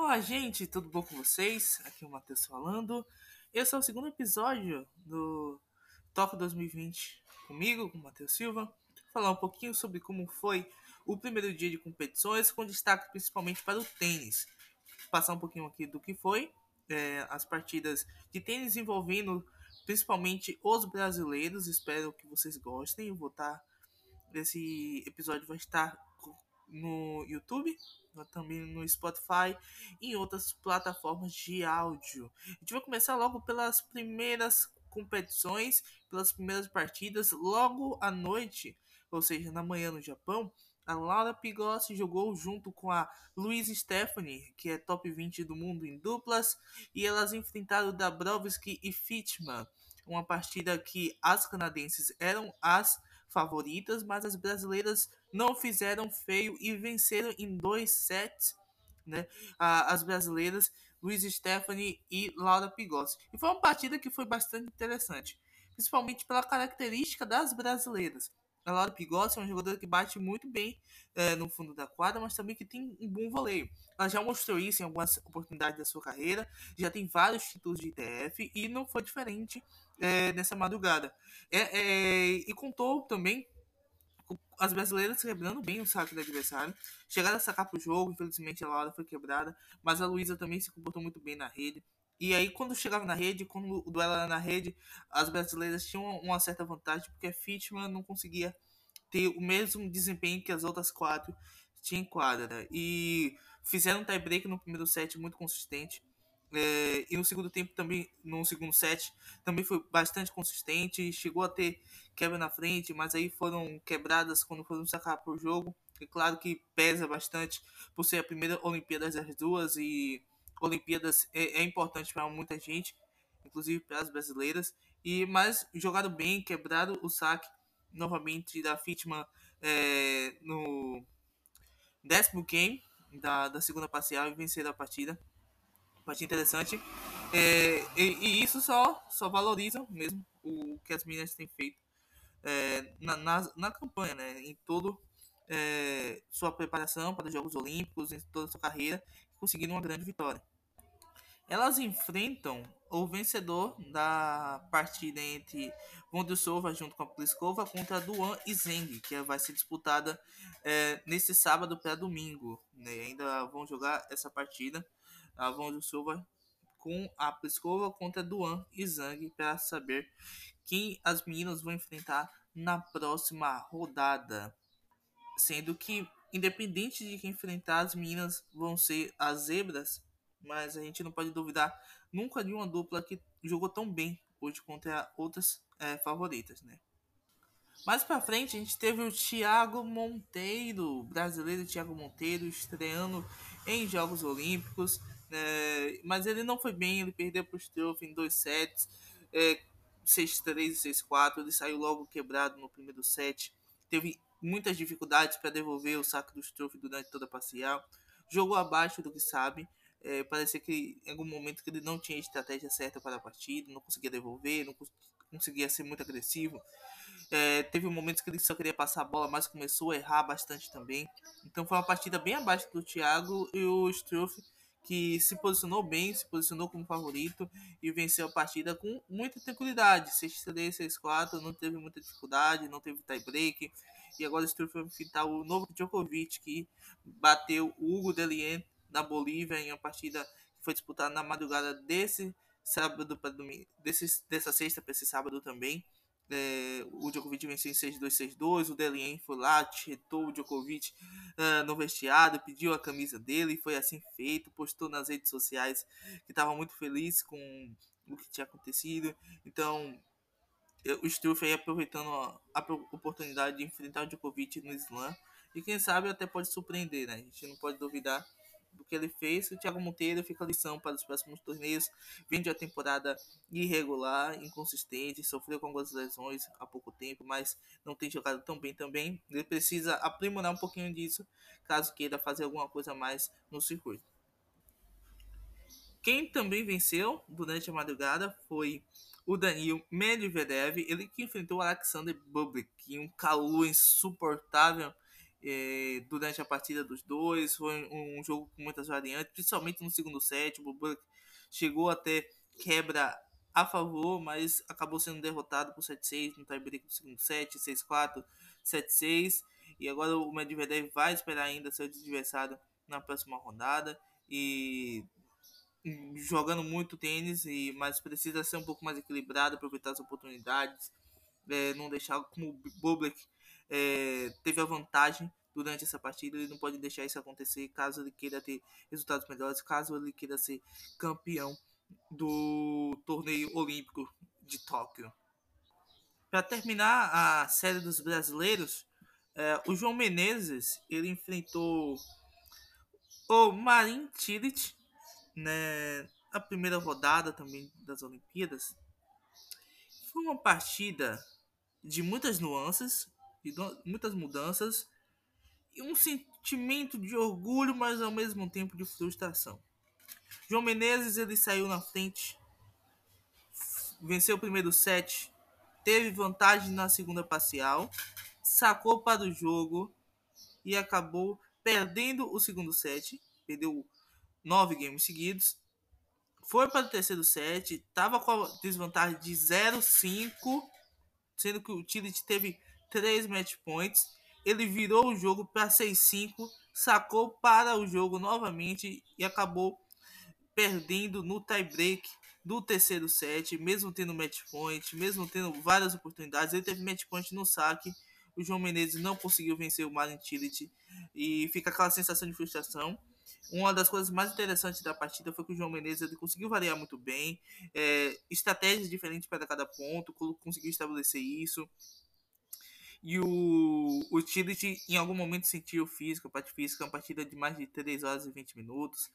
Olá, gente, tudo bom com vocês? Aqui é o Matheus falando. Esse é o segundo episódio do Toca 2020 comigo, com o Matheus Silva. Vou falar um pouquinho sobre como foi o primeiro dia de competições, com destaque principalmente para o tênis. Passar um pouquinho aqui do que foi é, as partidas de tênis envolvendo principalmente os brasileiros. Espero que vocês gostem. Eu vou estar. Esse episódio vai estar no YouTube, também no Spotify e em outras plataformas de áudio. A gente vai começar logo pelas primeiras competições, pelas primeiras partidas, logo à noite, ou seja, na manhã no Japão. A Laura Pigossi jogou junto com a Louise Stephanie, que é top 20 do mundo em duplas, e elas enfrentaram Dabrowski e Fitchman, uma partida que as canadenses eram as favoritas, mas as brasileiras não fizeram feio e venceram em dois sets, né? As brasileiras Luiz Stephanie e Laura Pigossi. E foi uma partida que foi bastante interessante, principalmente pela característica das brasileiras. A Laura Pigossi é uma jogadora que bate muito bem é, no fundo da quadra, mas também que tem um bom voleio. Ela já mostrou isso em algumas oportunidades da sua carreira, já tem vários títulos de ITF e não foi diferente é, nessa madrugada. É, é, e contou também as brasileiras quebrando bem o saque do adversário. Chegaram a sacar pro jogo, infelizmente a Laura foi quebrada, mas a Luísa também se comportou muito bem na rede. E aí, quando chegava na rede, quando o duelo era na rede, as brasileiras tinham uma certa vantagem, porque a Fitman não conseguia ter o mesmo desempenho que as outras quatro tinham em quadra. E fizeram um tie-break no primeiro set muito consistente. É, e no segundo tempo também, no segundo set, também foi bastante consistente. Chegou a ter quebra na frente, mas aí foram quebradas quando foram sacar por jogo. É claro que pesa bastante por ser a primeira Olimpíadas das duas e Olimpíadas é, é importante para muita gente, inclusive para as brasileiras. E mas jogaram bem, quebraram o saque novamente da Fitman é, no décimo game da, da segunda parcial e venceram a partida partida interessante. É, e, e, isso só, só valoriza mesmo o que as meninas têm feito é, na, na, na, campanha, né? Em todo é, sua preparação para os Jogos Olímpicos, em toda sua carreira, conseguindo uma grande vitória. Elas enfrentam o vencedor da partida entre Vondrousova junto com a Pliskova contra Duan e Zeng, que vai ser disputada é, nesse sábado para domingo. Né? Ainda vão jogar essa partida a Vondrousova com a Pliskova contra Duan e Zhang para saber quem as meninas vão enfrentar na próxima rodada. Sendo que, independente de quem enfrentar, as meninas vão ser as zebras, mas a gente não pode duvidar nunca de uma dupla que jogou tão bem hoje contra outras é, favoritas, né? Mais para frente a gente teve o Thiago Monteiro, brasileiro Thiago Monteiro, estreando em Jogos Olímpicos, é, mas ele não foi bem, ele perdeu para o Struff em dois sets, é, 6-3 e 6-4, ele saiu logo quebrado no primeiro set, teve muitas dificuldades para devolver o saque do Struff durante toda a parcial, jogou abaixo do que sabe, é, parecia que em algum momento que ele não tinha estratégia certa para a partida, não conseguia devolver, não conseguia ser muito agressivo. É, teve momentos que ele só queria passar a bola, mas começou a errar bastante também. Então foi uma partida bem abaixo do Thiago e o Struff que se posicionou bem, se posicionou como favorito e venceu a partida com muita tranquilidade. 6-3, 6-4, não teve muita dificuldade, não teve tie break. E agora o Struff vai enfrentar o novo Djokovic, que bateu o Hugo Delien na Bolívia em uma partida que foi disputada na madrugada desse sábado para domingo, desse, dessa sexta para esse sábado também. É, o Djokovic venceu em 6-2, 6-2. O Delien foi lá, tietou o Djokovic uh, no vestiário, pediu a camisa dele e foi assim feito. Postou nas redes sociais que estava muito feliz com o que tinha acontecido. Então, o Struff aí aproveitando a, a, oportunidade de enfrentar o Djokovic no Slam. E quem sabe até pode surpreender, né? A gente não pode duvidar do que ele fez. O Thiago Monteiro fica a lição para os próximos torneios. Vem de uma temporada irregular, inconsistente, sofreu com algumas lesões há pouco tempo, mas não tem jogado tão bem também. Ele precisa aprimorar um pouquinho disso, caso queira fazer alguma coisa mais no circuito. Quem também venceu durante a madrugada foi o Danil Medvedev, ele que enfrentou o Alexander Bublik, um calor insuportável é, durante a partida dos dois. Foi um, um, jogo com muitas variantes, principalmente no segundo set. O Bublik chegou até quebra a favor, mas acabou sendo derrotado por 7-6 no tiebreak do segundo set, 6-4, 7-6. E agora o Medvedev vai esperar ainda seu adversário na próxima rodada e jogando muito tênis e mas precisa ser um pouco mais equilibrado, aproveitar as oportunidades, é, não deixar como o Bublik é, teve a vantagem durante essa partida, ele não pode deixar isso acontecer caso ele queira ter resultados melhores, caso ele queira ser campeão do torneio olímpico de Tóquio. Para terminar a série dos brasileiros, é, o João Menezes ele enfrentou o Marin Cilic né, na primeira rodada também das Olimpíadas. Foi uma partida de muitas nuances, de muitas mudanças e um sentimento de orgulho, mas ao mesmo tempo de frustração. João Menezes ele saiu na frente, venceu o primeiro set, teve vantagem na segunda parcial, sacou para o jogo e acabou perdendo o segundo set, perdeu nove games seguidos. Foi para o terceiro set, estava com a desvantagem de 0-5, sendo que o Tillich teve três match points. Ele virou o jogo para 6-5, sacou para o jogo novamente e acabou perdendo no tie-break do terceiro set, mesmo tendo match point, mesmo tendo várias oportunidades. Ele teve match point no saque. O João Menezes não conseguiu vencer o Marin Tillich e fica aquela sensação de frustração. Uma das coisas mais interessantes da partida foi que o João Menezes ele conseguiu variar muito bem, é, estratégias diferentes para cada ponto, conseguiu estabelecer isso. E o, o Tillich em algum momento sentiu físico, a parte física, uma partida de mais de 3 horas e 20 minutos.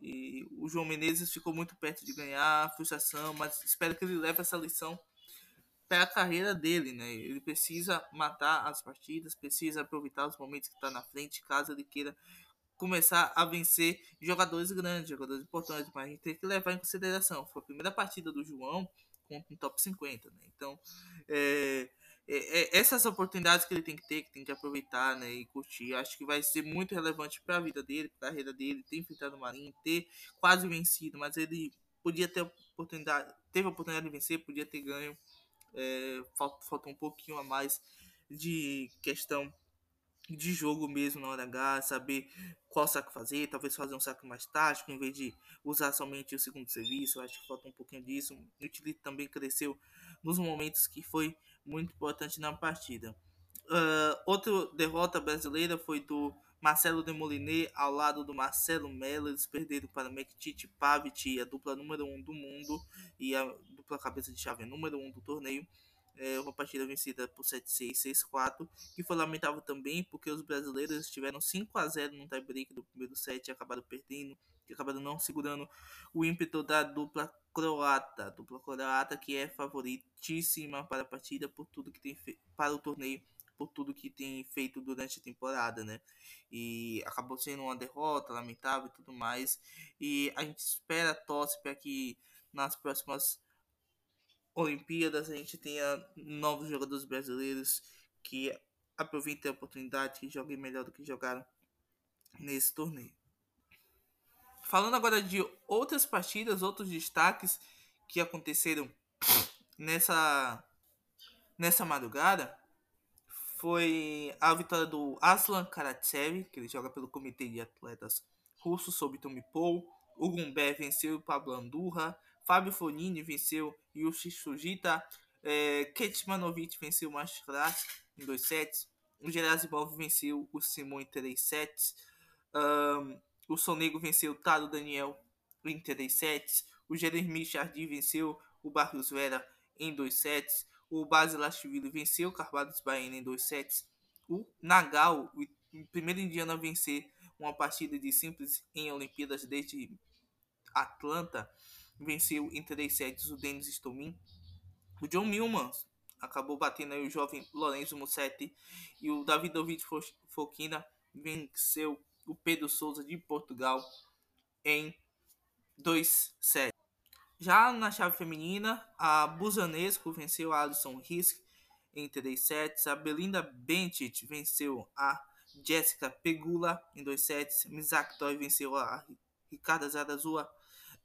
E o João Menezes ficou muito perto de ganhar, frustração, mas espero que ele leve essa lição para a carreira dele, né? Ele precisa matar as partidas, precisa aproveitar os momentos que está na frente, caso ele queira começar a vencer jogadores grandes, jogadores importantes, mas a gente tem que levar em consideração. Foi a primeira partida do João contra um top 50, né? Então, é, é, é, essas oportunidades que ele tem que ter, que tem que aproveitar né, e curtir, acho que vai ser muito relevante para a vida dele, para a carreira dele, ter enfrentado o Marinho, ter quase vencido, mas ele podia ter oportunidade, teve a oportunidade de vencer, podia ter ganho, é, falta, falta um pouquinho a mais de questão de jogo mesmo na hora H, saber qual saco fazer, talvez fazer um saco mais tático em vez de usar somente o segundo serviço, acho que falta um pouquinho disso. O Utility também cresceu nos momentos que foi muito importante na partida. Uh, outra derrota brasileira foi do Marcelo Demoliné ao lado do Marcelo Mello. Eles perderam para Mektit Pavic, a dupla número 1 um do mundo e a dupla cabeça de chave número 1 um do torneio. É uma partida vencida por 7-6, 6-4, que foi lamentável também porque os brasileiros tiveram 5 a 0 no tie-break do primeiro set e acabaram perdendo, acabaram não segurando o ímpeto da dupla croata, dupla croata que é favoritíssima para a partida por tudo que tem para o torneio, por tudo que tem feito durante a temporada, né? E acabou sendo uma derrota lamentável e tudo mais. E a gente espera, torce para que nas próximas Olimpíadas a gente tenha novos jogadores brasileiros que aproveitem a oportunidade, que joguem melhor do que jogaram nesse torneio. Falando agora de outras partidas, outros destaques que aconteceram nessa nessa madrugada foi a vitória do Aslan Karatsev, que ele joga pelo Comitê de Atletas Russo sobre Tomipol. O Gumbé venceu o Pablo Andurra. Fábio Fonini venceu Yushi Sujita. É, Ketmanovic venceu o Masterclass em 2 sets. O Gerasimov venceu o Simon em 3 sets. Um, o Sonego venceu o Taro Daniel em 3 sets. O Jeremy Chardy venceu o Barrios Vera em 2 sets. O Basilashvili venceu o Carvalhos Baena em 2 sets. O Nagal, o primeiro indiano a vencer uma partida de simples em Olimpíadas desde Atlanta, venceu em 3 sets o Denis Stomin. O John Millman acabou batendo o jovem Lorenzo Mussetti e o Davidovich Fokina venceu o Pedro Souza de Portugal em 2 sets. Já na chave feminina, a Buzanesco venceu a Alison Risk em 3 sets. A Belinda Bencic venceu a Jessica Pegula em dois sets. Mizaki Toy venceu a Ricarda Zarazua,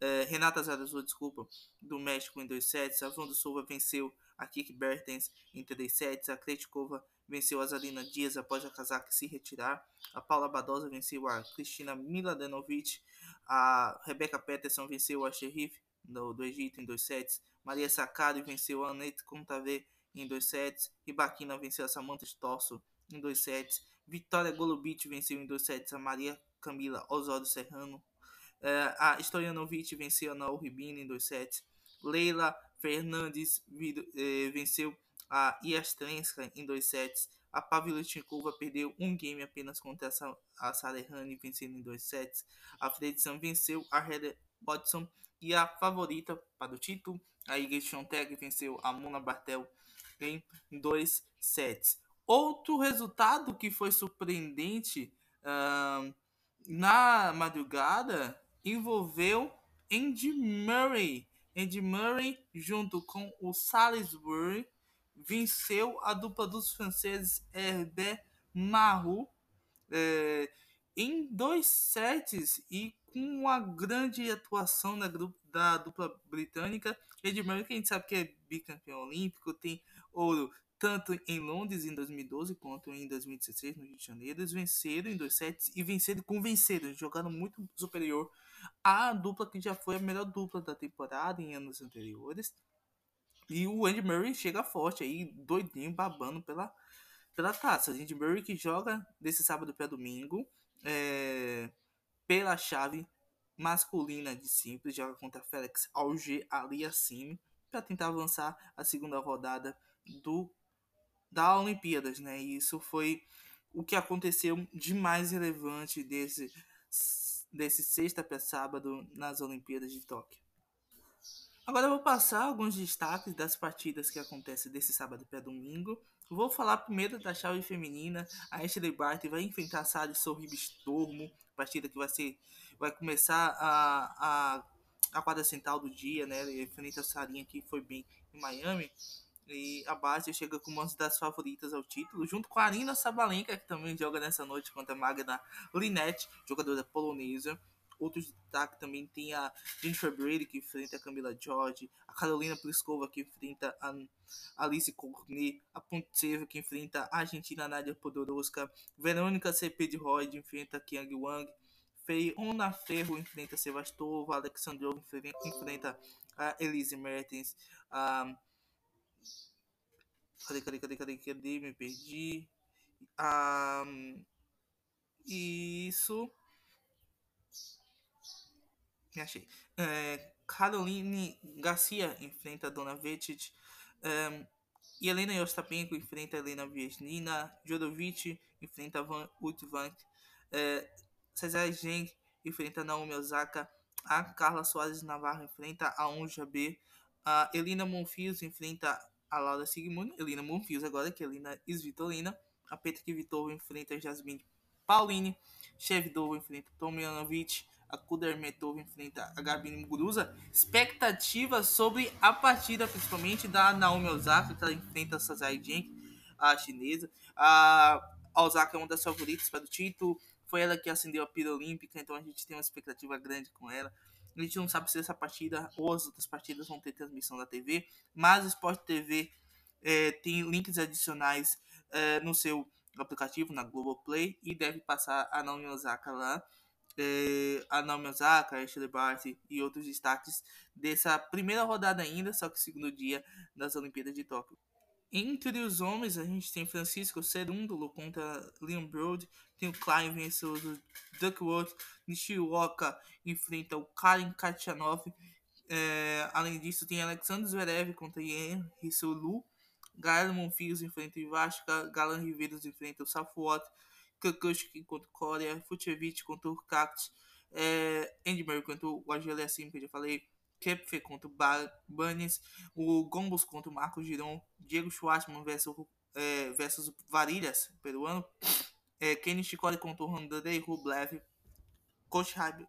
eh, Renata Zarazua, desculpa, do México em dois sets. A Silva venceu a Kiki Bertens em três sets. A Kretkova venceu a Zarina Dias após a Kazak se retirar. A Paula Badosa venceu a Cristina Miladenovic. A Rebecca Peterson venceu a Sherif do, do Egito em dois sets. Maria Sakari venceu a Annette Contave em dois sets. Bakina venceu a Samantha Storso em dois sets. Vitória Golubic venceu em dois sets a Maria Camila Osório Serrano. Uh, a Stojanovic venceu a Naomi Ribina em dois sets. Leila Fernandes eh, venceu a Iastrenska em dois sets. A Pavlyuchenkova perdeu um game apenas contra a Sarehane, vencendo em dois sets. A Fredson venceu a Heather Watson e a favorita para o título, a Iga Swiatek, venceu a Mona Bartel em dois sets. Outro resultado que foi surpreendente uh, na madrugada envolveu Andy Murray. Andy Murray, junto com o Salisbury, venceu a dupla dos franceses Herbert Marou é, em dois sets e com uma grande atuação da, da dupla britânica. Ed Murray, que a gente sabe que é bicampeão olímpico, tem ouro tanto em Londres em 2012 quanto em 2016 no Rio de Janeiro. Eles venceram em dois sets e venceram convenceram, jogaram muito superior à dupla que já foi a melhor dupla da temporada em anos anteriores. E o Andy Murray chega forte aí, doidinho, babando pela, pela taça. Andy Murray que joga desse sábado para domingo é, pela chave masculina de simples, joga contra Félix Auger Aliassime para tentar avançar a segunda rodada do da Olimpíadas, né? E isso foi o que aconteceu de mais relevante desse desse sexta para sábado nas Olimpíadas de Tóquio. Agora eu vou passar alguns destaques das partidas que acontecem desse sábado para domingo. Vou falar primeiro da chave feminina. A Ashley Barty vai enfrentar a Sari Sorribes Tormo, partida que vai ser vai começar a, a, a quadra central do dia, né? Enfrenta a Sarinha que foi bem em Miami. E a base chega como uma das favoritas ao título, junto com a Arina Sabalenka, que também joga nessa noite contra a Magda Linette, jogadora polonesa. Outros destaques também tem a Jennifer Brady, que enfrenta a Camila George, a Carolina Pliskova, que enfrenta a Alice Cornet, a Pontseva, que enfrenta a Argentina Nadia Podoroska, Verônica de Roy, enfrenta a Kiang Wang, Ona Ferro enfrenta a Sevastova, Alexandrov enfrenta a Elise Mertens, a... Cadê, cadê, cadê, cadê, cadê? Me perdi. A... Isso me achei. É, Caroline Garcia enfrenta a Dona Vetic. É, Helena Yostapenko enfrenta a Helena Viesnina. Jodovic enfrenta a Van Utvank. É, Cesar Geng enfrenta a Naomi Osaka. A Carla Soares Navarro enfrenta a Onja B. A Elina Monfios enfrenta a Laura Sigmund. Elina Monfios agora, que é Elina Svitolina. A Petra Vitova enfrenta a Jasmine Pauline. Chevdova enfrenta Tomjanovic a Kudermetov enfrenta a Gabine Muguruza. Expectativas sobre a partida, principalmente da Naomi Osaka, que ela enfrenta a Sazai Jen, a chinesa. A Osaka é uma das favoritas para o título. Foi ela que acendeu a pira olímpica, então a gente tem uma expectativa grande com ela. A gente não sabe se essa partida ou as outras partidas vão ter transmissão da TV, mas o Sport TV é, tem links adicionais é, no seu aplicativo, na Globoplay, e deve passar a Naomi Osaka lá eh, a Naomi Osaka, Ashley Barty e outros destaques dessa primeira rodada ainda, só que segundo dia das Olimpíadas de Tóquio. Entre os homens, a gente tem Francisco Cerúndulo contra Leon Brody, tem o Klein vencendo o Duckworth, Nishioka enfrenta o Karen Kachanov, é, além disso tem Alexander Zverev contra Ian Rissolu, Gael Monfils enfrenta o Ivashka, Galan Riveiros enfrenta o Safwat, Kukushkin contra o Corea, Fucevic contra o é, Andy Murray contra o Agile assim que eu já falei, Kepfe contra o Banes, o Gombos contra o Marco Giron, Diego Schwartzman versus, é, versus Varilhas, peruano, é, Kenny Shikori contra o Randrei Rublev, Kochhab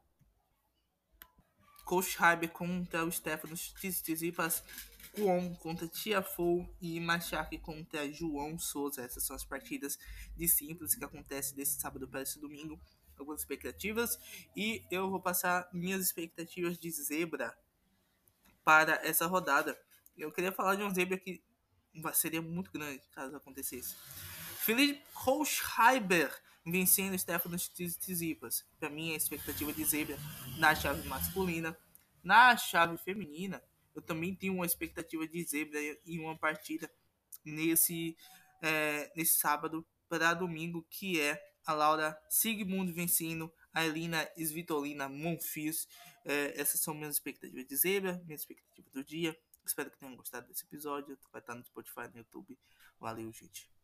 Kohlschreiber contra o Stefanos Tsitsipas, Kwon contra Tiafoe e Machak contra João Souza. Essas são as partidas de simples que acontecem desse sábado para esse domingo. Algumas expectativas e eu vou passar minhas expectativas de zebra para essa rodada. Eu queria falar de um zebra que seria muito grande caso acontecesse. Felipe Kohlschreiber vencendo Stefanos Tsitsipas. Para mim, a expectativa de zebra na chave masculina. Na chave feminina, eu também tenho uma expectativa de zebra em uma partida nesse, é, nesse sábado para domingo, que é a Laura Sigmund vencendo a Elina Svitolina Monfils. É, essas são minhas expectativas de zebra, minhas expectativas do dia. Espero que tenham gostado desse episódio. Vai estar no Spotify, no YouTube. Valeu, gente.